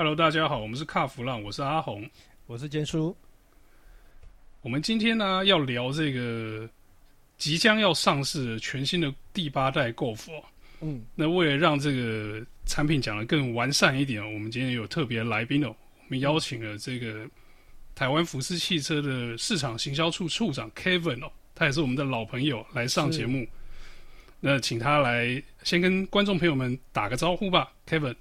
Hello，大家好，我们是卡弗浪，我是阿红，我是坚叔。我们今天呢要聊这个即将要上市的全新的第八代 Golf。嗯，那为了让这个产品讲得更完善一点，我们今天有特别来宾哦，我们邀请了这个台湾福斯汽车的市场行销处处长 Kevin 哦，他也是我们的老朋友，来上节目。那请他来先跟观众朋友们打个招呼吧，Kevin。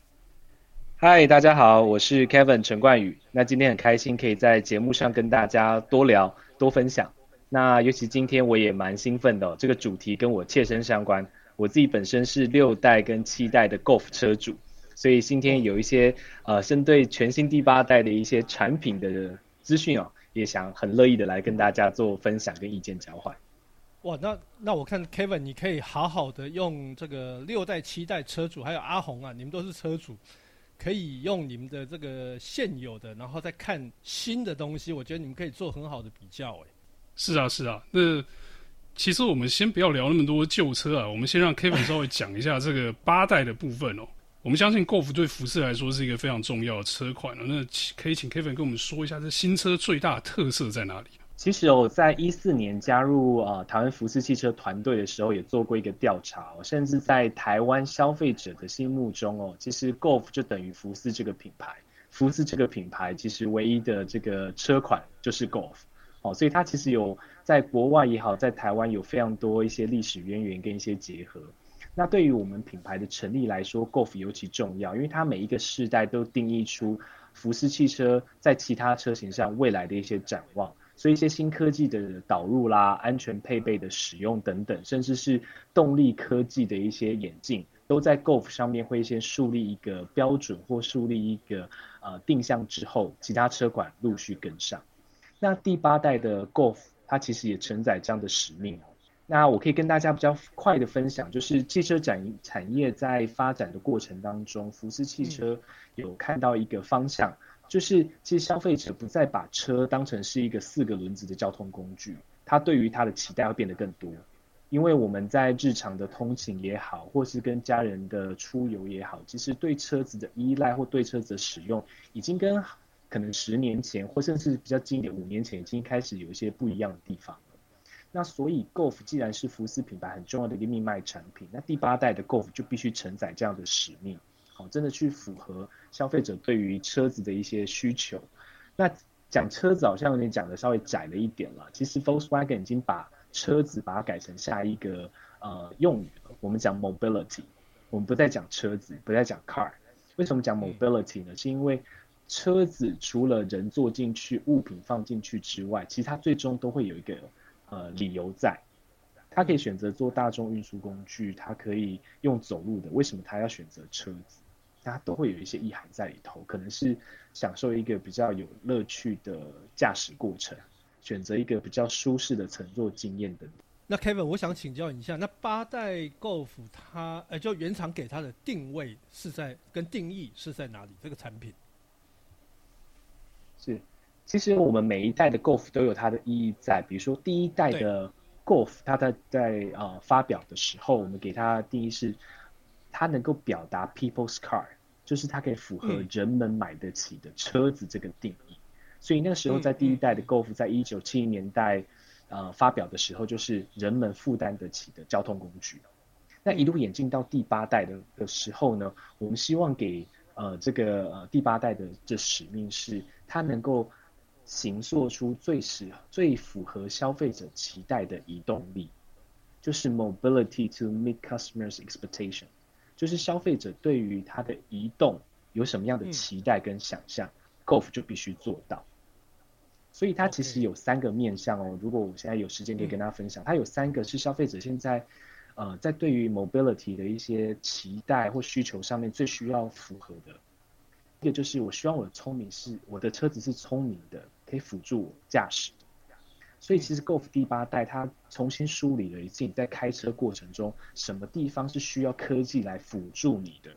嗨，大家好，我是 Kevin 陈冠宇。那今天很开心可以在节目上跟大家多聊多分享。那尤其今天我也蛮兴奋的哦，这个主题跟我切身相关。我自己本身是六代跟七代的 Golf 车主，所以今天有一些呃针对全新第八代的一些产品的资讯哦，也想很乐意的来跟大家做分享跟意见交换。哇，那那我看 Kevin 你可以好好的用这个六代、七代车主，还有阿红啊，你们都是车主。可以用你们的这个现有的，然后再看新的东西，我觉得你们可以做很好的比较。哎，是啊，是啊。那其实我们先不要聊那么多旧车啊，我们先让 Kevin 稍微讲一下这个八代的部分哦。我们相信 Golf 对福斯来说是一个非常重要的车款了。那可以请 Kevin 跟我们说一下，这新车最大的特色在哪里？其实我在一四年加入呃台湾福斯汽车团队的时候，也做过一个调查，甚至在台湾消费者的心目中哦，其实 Golf 就等于福斯这个品牌，福斯这个品牌其实唯一的这个车款就是 Golf 哦，所以它其实有在国外也好，在台湾有非常多一些历史渊源跟一些结合。那对于我们品牌的成立来说，Golf 尤其重要，因为它每一个世代都定义出福斯汽车在其他车型上未来的一些展望。所以一些新科技的导入啦，安全配备的使用等等，甚至是动力科技的一些演进，都在 Golf 上面会先树立一个标准或树立一个呃定向之后，其他车款陆续跟上。那第八代的 Golf 它其实也承载这样的使命。那我可以跟大家比较快的分享，就是汽车展产业在发展的过程当中，福斯汽车有看到一个方向。就是，其实消费者不再把车当成是一个四个轮子的交通工具，他对于他的期待会变得更多。因为我们在日常的通勤也好，或是跟家人的出游也好，其实对车子的依赖或对车子的使用，已经跟可能十年前或甚至比较经典五年前已经开始有一些不一样的地方了。那所以，Golf 既然是福斯品牌很重要的一个命脉产品，那第八代的 Golf 就必须承载这样的使命。哦，真的去符合消费者对于车子的一些需求。那讲车子好像有点讲的稍微窄了一点了。其实 Volkswagen 已经把车子把它改成下一个呃用语了。我们讲 mobility，我们不再讲车子，不再讲 car。为什么讲 mobility 呢？是因为车子除了人坐进去、物品放进去之外，其实它最终都会有一个呃理由在。它可以选择坐大众运输工具，它可以用走路的。为什么它要选择车子？它都会有一些意涵在里头，可能是享受一个比较有乐趣的驾驶过程，选择一个比较舒适的乘坐经验等等。那 Kevin，我想请教你一下，那八代 Golf 它，呃，就原厂给它的定位是在跟定义是在哪里？这个产品是，其实我们每一代的 Golf 都有它的意义在，比如说第一代的 Golf，它在在啊、呃、发表的时候，我们给它的定义是。它能够表达 people's car，就是它可以符合人们买得起的车子这个定义。嗯、所以那个时候在第一代的 Golf，在一九七零年代，呃，发表的时候，就是人们负担得起的交通工具。那一路演进到第八代的的时候呢，我们希望给呃这个呃第八代的这使命是，它能够形塑出最适最符合消费者期待的移动力，就是 mobility to meet customers' expectation。就是消费者对于它的移动有什么样的期待跟想象，嗯，Golf 就必须做到。所以它其实有三个面向哦。如果我现在有时间可以跟大家分享，它有三个是消费者现在呃在对于 mobility 的一些期待或需求上面最需要符合的。一个就是我希望我的聪明是我的车子是聪明的，可以辅助我驾驶。所以其实 Golf 第八代它重新梳理了一次，你在开车过程中什么地方是需要科技来辅助你的，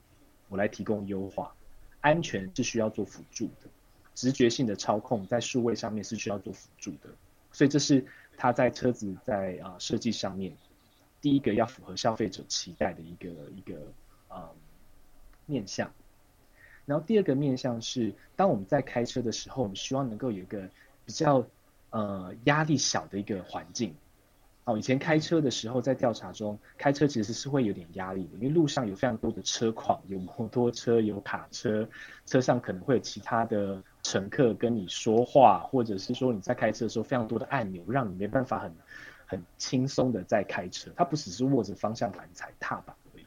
我来提供优化。安全是需要做辅助的，直觉性的操控在数位上面是需要做辅助的。所以这是它在车子在啊设计上面第一个要符合消费者期待的一个一个啊面向。然后第二个面向是，当我们在开车的时候，我们希望能够有一个比较呃压力小的一个环境。哦，以前开车的时候，在调查中，开车其实是会有点压力的，因为路上有非常多的车况，有摩托车，有卡车，车上可能会有其他的乘客跟你说话，或者是说你在开车的时候，非常多的按钮，让你没办法很很轻松的在开车。它不只是握着方向盘踩踏板而已。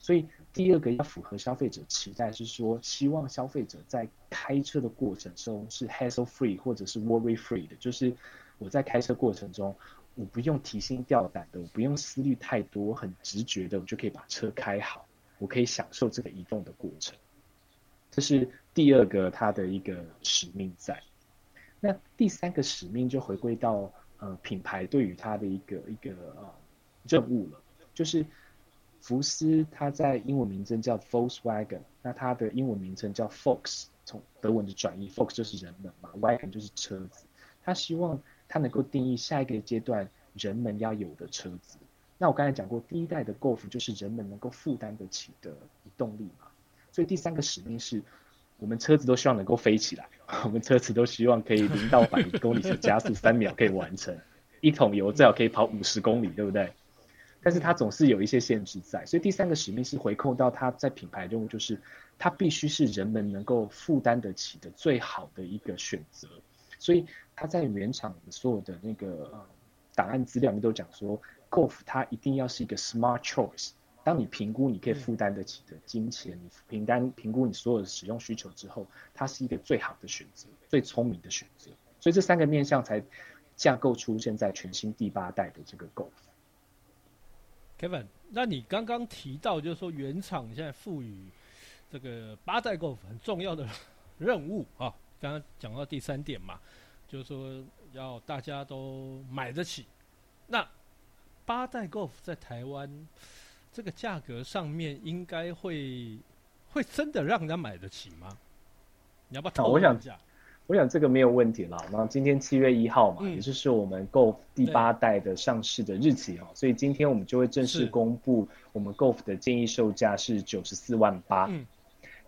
所以第二个要符合消费者期待是说，希望消费者在开车的过程中是 hassle free 或者是 worry free 的，就是我在开车过程中。我不用提心吊胆的，我不用思虑太多，很直觉的，我就可以把车开好，我可以享受这个移动的过程。这是第二个它的一个使命在。那第三个使命就回归到呃品牌对于它的一个一个呃任务了，就是福斯它在英文名称叫 Volkswagen，那它的英文名称叫 Fox，从德文的转译，Fox 就是人们嘛，Wagon 就是车子，他希望。他能够定义下一个阶段人们要有的车子。那我刚才讲过，第一代的 Golf 就是人们能够负担得起的动力嘛。所以第三个使命是，我们车子都希望能够飞起来，我们车子都希望可以零到百公里的加速三秒可以完成，一桶油最好可以跑五十公里，对不对？但是它总是有一些限制在，所以第三个使命是回扣到它在品牌任务，就是它必须是人们能够负担得起的最好的一个选择。所以它在原厂所有的那个呃档案资料里面都讲说，Golf 它一定要是一个 smart choice。当你评估你可以负担得起的金钱，你评单评估你所有的使用需求之后，它是一个最好的选择，最聪明的选择。所以这三个面向才架构出现在全新第八代的这个 Golf。Kevin，那你刚刚提到就是说原厂现在赋予这个八代 Golf 很重要的任务啊。刚刚讲到第三点嘛，就是说要大家都买得起。那八代 Golf 在台湾这个价格上面，应该会会真的让人家买得起吗？你要不要讨论一下？我想，这个没有问题了。那今天七月一号嘛，嗯、也就是我们 Golf 第八代的上市的日期哦，所以今天我们就会正式公布我们 Golf 的建议售价是九十四万八。嗯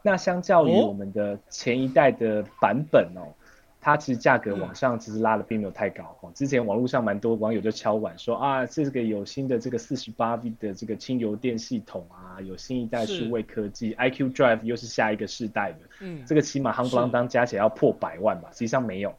那相较于我们的前一代的版本哦，哦它其实价格往上其实拉的并没有太高哦。之前网络上蛮多网友就敲碗说啊，这个有新的这个四十八 V 的这个轻油电系统啊，有新一代数位科技，IQ Drive 又是下一个世代的，嗯，这个起码夯不啷当加起来要破百万吧？实际上没有，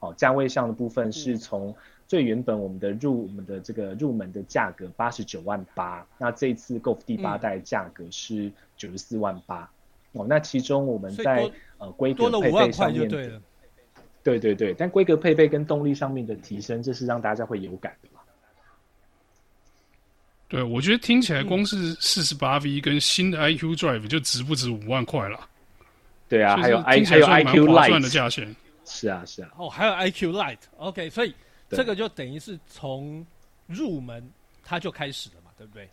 哦，价位上的部分是从最原本我们的入我们的这个入门的价格八十九万八，那这一次 Golf 第八代价格是九十四万八。哦，那其中我们在呃规格配备上面，对，对对对，但规格配备跟动力上面的提升，这是让大家会有感的嘛？对，我觉得听起来光是四十八 V 跟新的 IQ Drive 就值不值五万块了？对啊，还有 I 还有 IQ Lite 的价钱，是啊是啊。哦，还有 IQ Light，OK，所以这个就等于是从入门它就开始了嘛，对不对？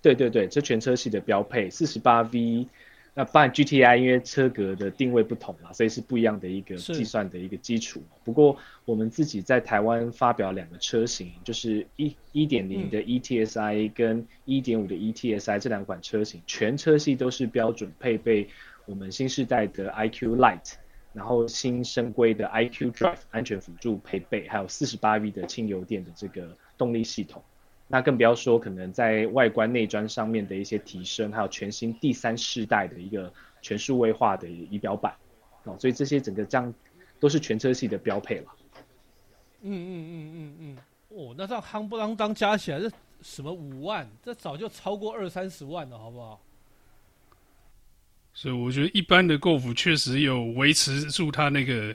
对对对，这全车系的标配四十八 V。那当然 GTI 因为车格的定位不同嘛，所以是不一样的一个计算的一个基础。不过我们自己在台湾发表两个车型，就是一一点零的 ETSI 跟一点五的 ETSI 这两款车型，全车系都是标准配备我们新世代的 IQ Lite，然后新升规的 IQ Drive 安全辅助配备，还有四十八 V 的轻油电的这个动力系统。那更不要说可能在外观内装上面的一些提升，还有全新第三世代的一个全数位化的仪表板，哦，所以这些整个这样都是全车系的标配了。嗯嗯嗯嗯嗯，哦，那这样夯不啷当加起来这什么五万，这早就超过二三十万了，好不好？所以我觉得一般的 Golf 确实有维持住它那个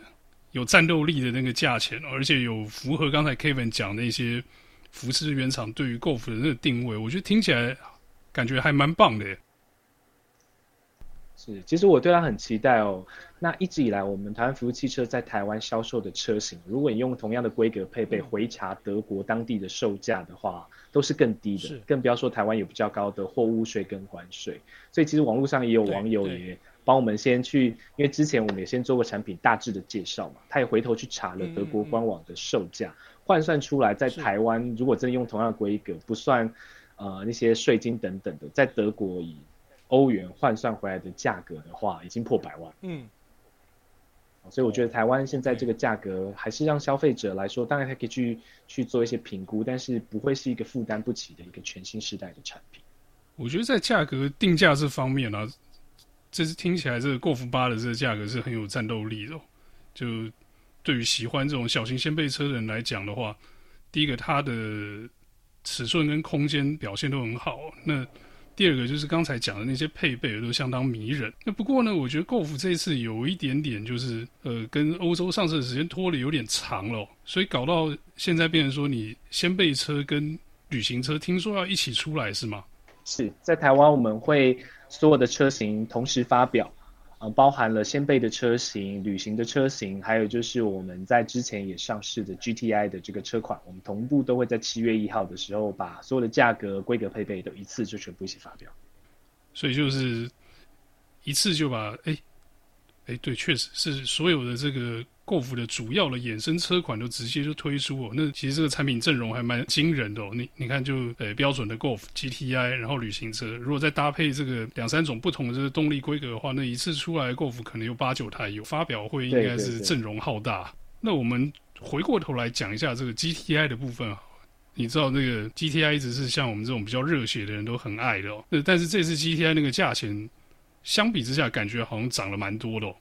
有战斗力的那个价钱，而且有符合刚才 Kevin 讲的一些。福斯原厂对于 Golf 的那个定位，我觉得听起来感觉还蛮棒的耶。是，其实我对它很期待哦。那一直以来，我们台湾福斯汽车在台湾销售的车型，如果你用同样的规格配备回查德国当地的售价的话，都是更低的。更不要说台湾有比较高的货物税跟关税。所以其实网络上也有网友也帮我们先去，因为之前我们也先做过产品大致的介绍嘛，他也回头去查了德国官网的售价。嗯嗯换算出来，在台湾如果真的用同样的规格，不算呃那些税金等等的，在德国以欧元换算回来的价格的话，已经破百万。嗯。所以我觉得台湾现在这个价格还是让消费者来说，当然他可以去去做一些评估，但是不会是一个负担不起的一个全新时代的产品。我觉得在价格定价这方面呢、啊，这是听起来这个 Golf 八的这个价格是很有战斗力的。就对于喜欢这种小型掀背车的人来讲的话，第一个它的尺寸跟空间表现都很好。那第二个就是刚才讲的那些配备都相当迷人。那不过呢，我觉得 Golf 这次有一点点就是呃，跟欧洲上市的时间拖得有点长了，所以搞到现在变成说你掀背车跟旅行车听说要一起出来是吗？是在台湾我们会所有的车型同时发表。包含了先辈的车型、旅行的车型，还有就是我们在之前也上市的 GTI 的这个车款，我们同步都会在七月一号的时候，把所有的价格、规格、配备都一次就全部一起发表。所以就是一次就把哎哎、对，确实是所有的这个。Golf 的主要的衍生车款都直接就推出哦，那其实这个产品阵容还蛮惊人的哦。你你看就呃标准的 Golf GTI，然后旅行车，如果再搭配这个两三种不同的这个动力规格的话，那一次出来 Golf 可能有八九台有。发表会应该是阵容浩大。那我们回过头来讲一下这个 GTI 的部分，你知道那个 GTI 一直是像我们这种比较热血的人都很爱的哦。那但是这次 GTI 那个价钱相比之下，感觉好像涨了蛮多的哦。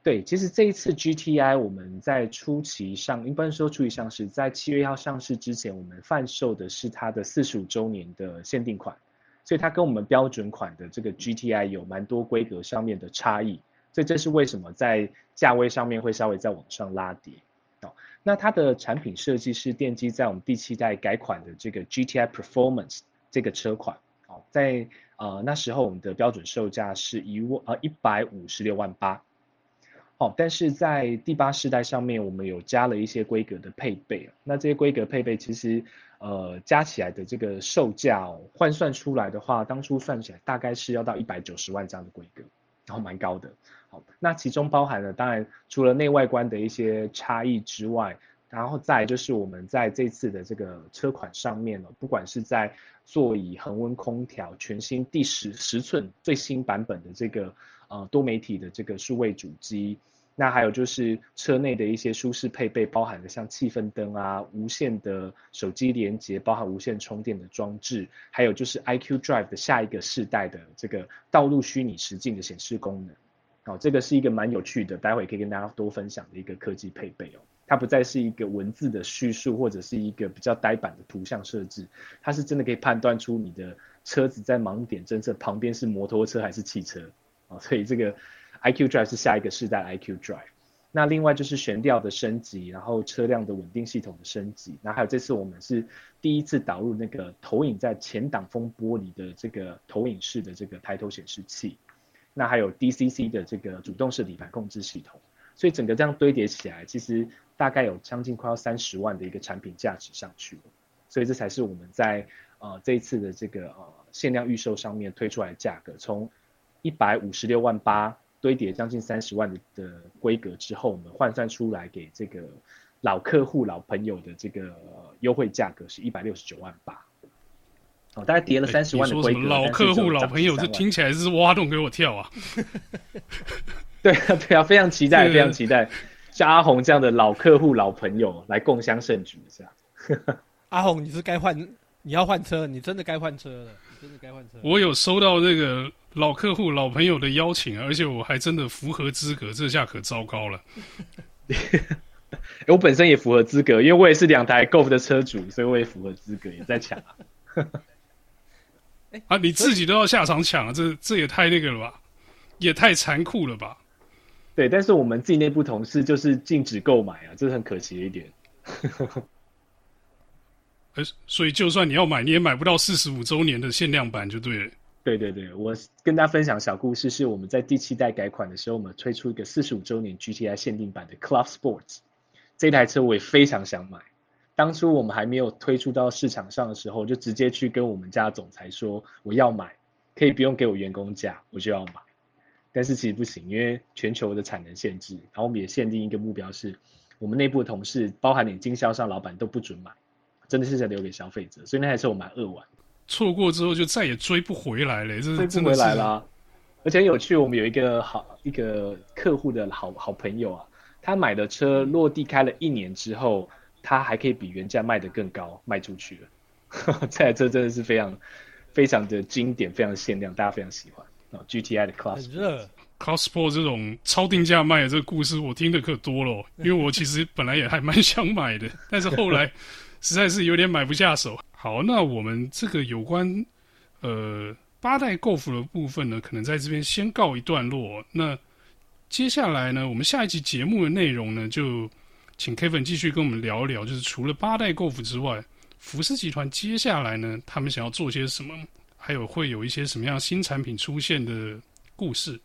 对，其实这一次 GTI 我们在初期上，一般说初期上市，在七月一号上市之前，我们贩售的是它的四十五周年的限定款，所以它跟我们标准款的这个 GTI 有蛮多规格上面的差异，所以这是为什么在价位上面会稍微再往上拉跌。哦，那它的产品设计是奠基在我们第七代改款的这个 GTI Performance 这个车款，哦，在呃那时候我们的标准售价是一万呃一百五十六万八。哦，但是在第八世代上面，我们有加了一些规格的配备。那这些规格配备其实，呃，加起来的这个售价哦，换算出来的话，当初算起来大概是要到一百九十万这样的规格，然后蛮高的。好，那其中包含了当然除了内外观的一些差异之外，然后再就是我们在这次的这个车款上面呢，不管是在座椅、恒温空调、全新第十十寸最新版本的这个。呃，多媒体的这个数位主机，那还有就是车内的一些舒适配备，包含的像气氛灯啊、无线的手机连接，包含无线充电的装置，还有就是 IQ Drive 的下一个世代的这个道路虚拟实境的显示功能。哦，这个是一个蛮有趣的，待会可以跟大家多分享的一个科技配备哦。它不再是一个文字的叙述，或者是一个比较呆板的图像设置，它是真的可以判断出你的车子在盲点侦测旁边是摩托车还是汽车。啊，所以这个 IQ Drive 是下一个世代 IQ Drive。那另外就是悬吊的升级，然后车辆的稳定系统的升级。那还有这次我们是第一次导入那个投影在前挡风玻璃的这个投影式的这个抬头显示器。那还有 DCC 的这个主动式底盘控制系统。所以整个这样堆叠起来，其实大概有将近快要三十万的一个产品价值上去了。所以这才是我们在呃这一次的这个呃限量预售上面推出来的价格，从一百五十六万八堆叠将近三十万的的规格之后，我们换算出来给这个老客户、老朋友的这个优惠价格是一百六十九万八。哦，大概叠了三十万的规格。欸、老客户、老朋友，这听起来是挖洞给我跳啊！对啊，对啊，非常期待，非常期待，像阿红这样的老客户、老朋友来共襄盛举一下。阿红，你是该换，你要换车，你真的该换车了。真的该换车。我有收到这个老客户、老朋友的邀请，而且我还真的符合资格，这下可糟糕了。我本身也符合资格，因为我也是两台 Golf 的车主，所以我也符合资格，也在抢啊。啊，你自己都要下场抢啊，这这也太那个了吧，也太残酷了吧？对，但是我们自己内部同事就是禁止购买啊，这是很可惜的一点。所以就算你要买，你也买不到四十五周年的限量版，就对了。对对对，我跟大家分享小故事，是我们在第七代改款的时候，我们推出一个四十五周年 GTI 限定版的 Club Sports，这台车我也非常想买。当初我们还没有推出到市场上的时候，就直接去跟我们家总裁说我要买，可以不用给我员工价，我就要买。但是其实不行，因为全球的产能限制，然后我们也限定一个目标是，我们内部的同事，包含连经销商老板都不准买。真的是在留给消费者，所以那台车我蛮扼腕。错过之后就再也追不回来了，这追不回来了。而且很有趣，我们有一个好一个客户的好好朋友啊，他买的车落地开了一年之后，他还可以比原价卖得更高，卖出去了。这台车真的是非常非常的经典，非常限量，大家非常喜欢啊。GTI 的 Class 热 Class Sport 这种超定价卖的这个故事，我听的可多了。因为我其实本来也还蛮想买的，但是后来实在是有点买不下手。好，那我们这个有关呃。八代 GoF 的部分呢，可能在这边先告一段落。那接下来呢，我们下一集节目的内容呢，就请 Kevin 继续跟我们聊一聊，就是除了八代 GoF 之外，福斯集团接下来呢，他们想要做些什么，还有会有一些什么样新产品出现的故事。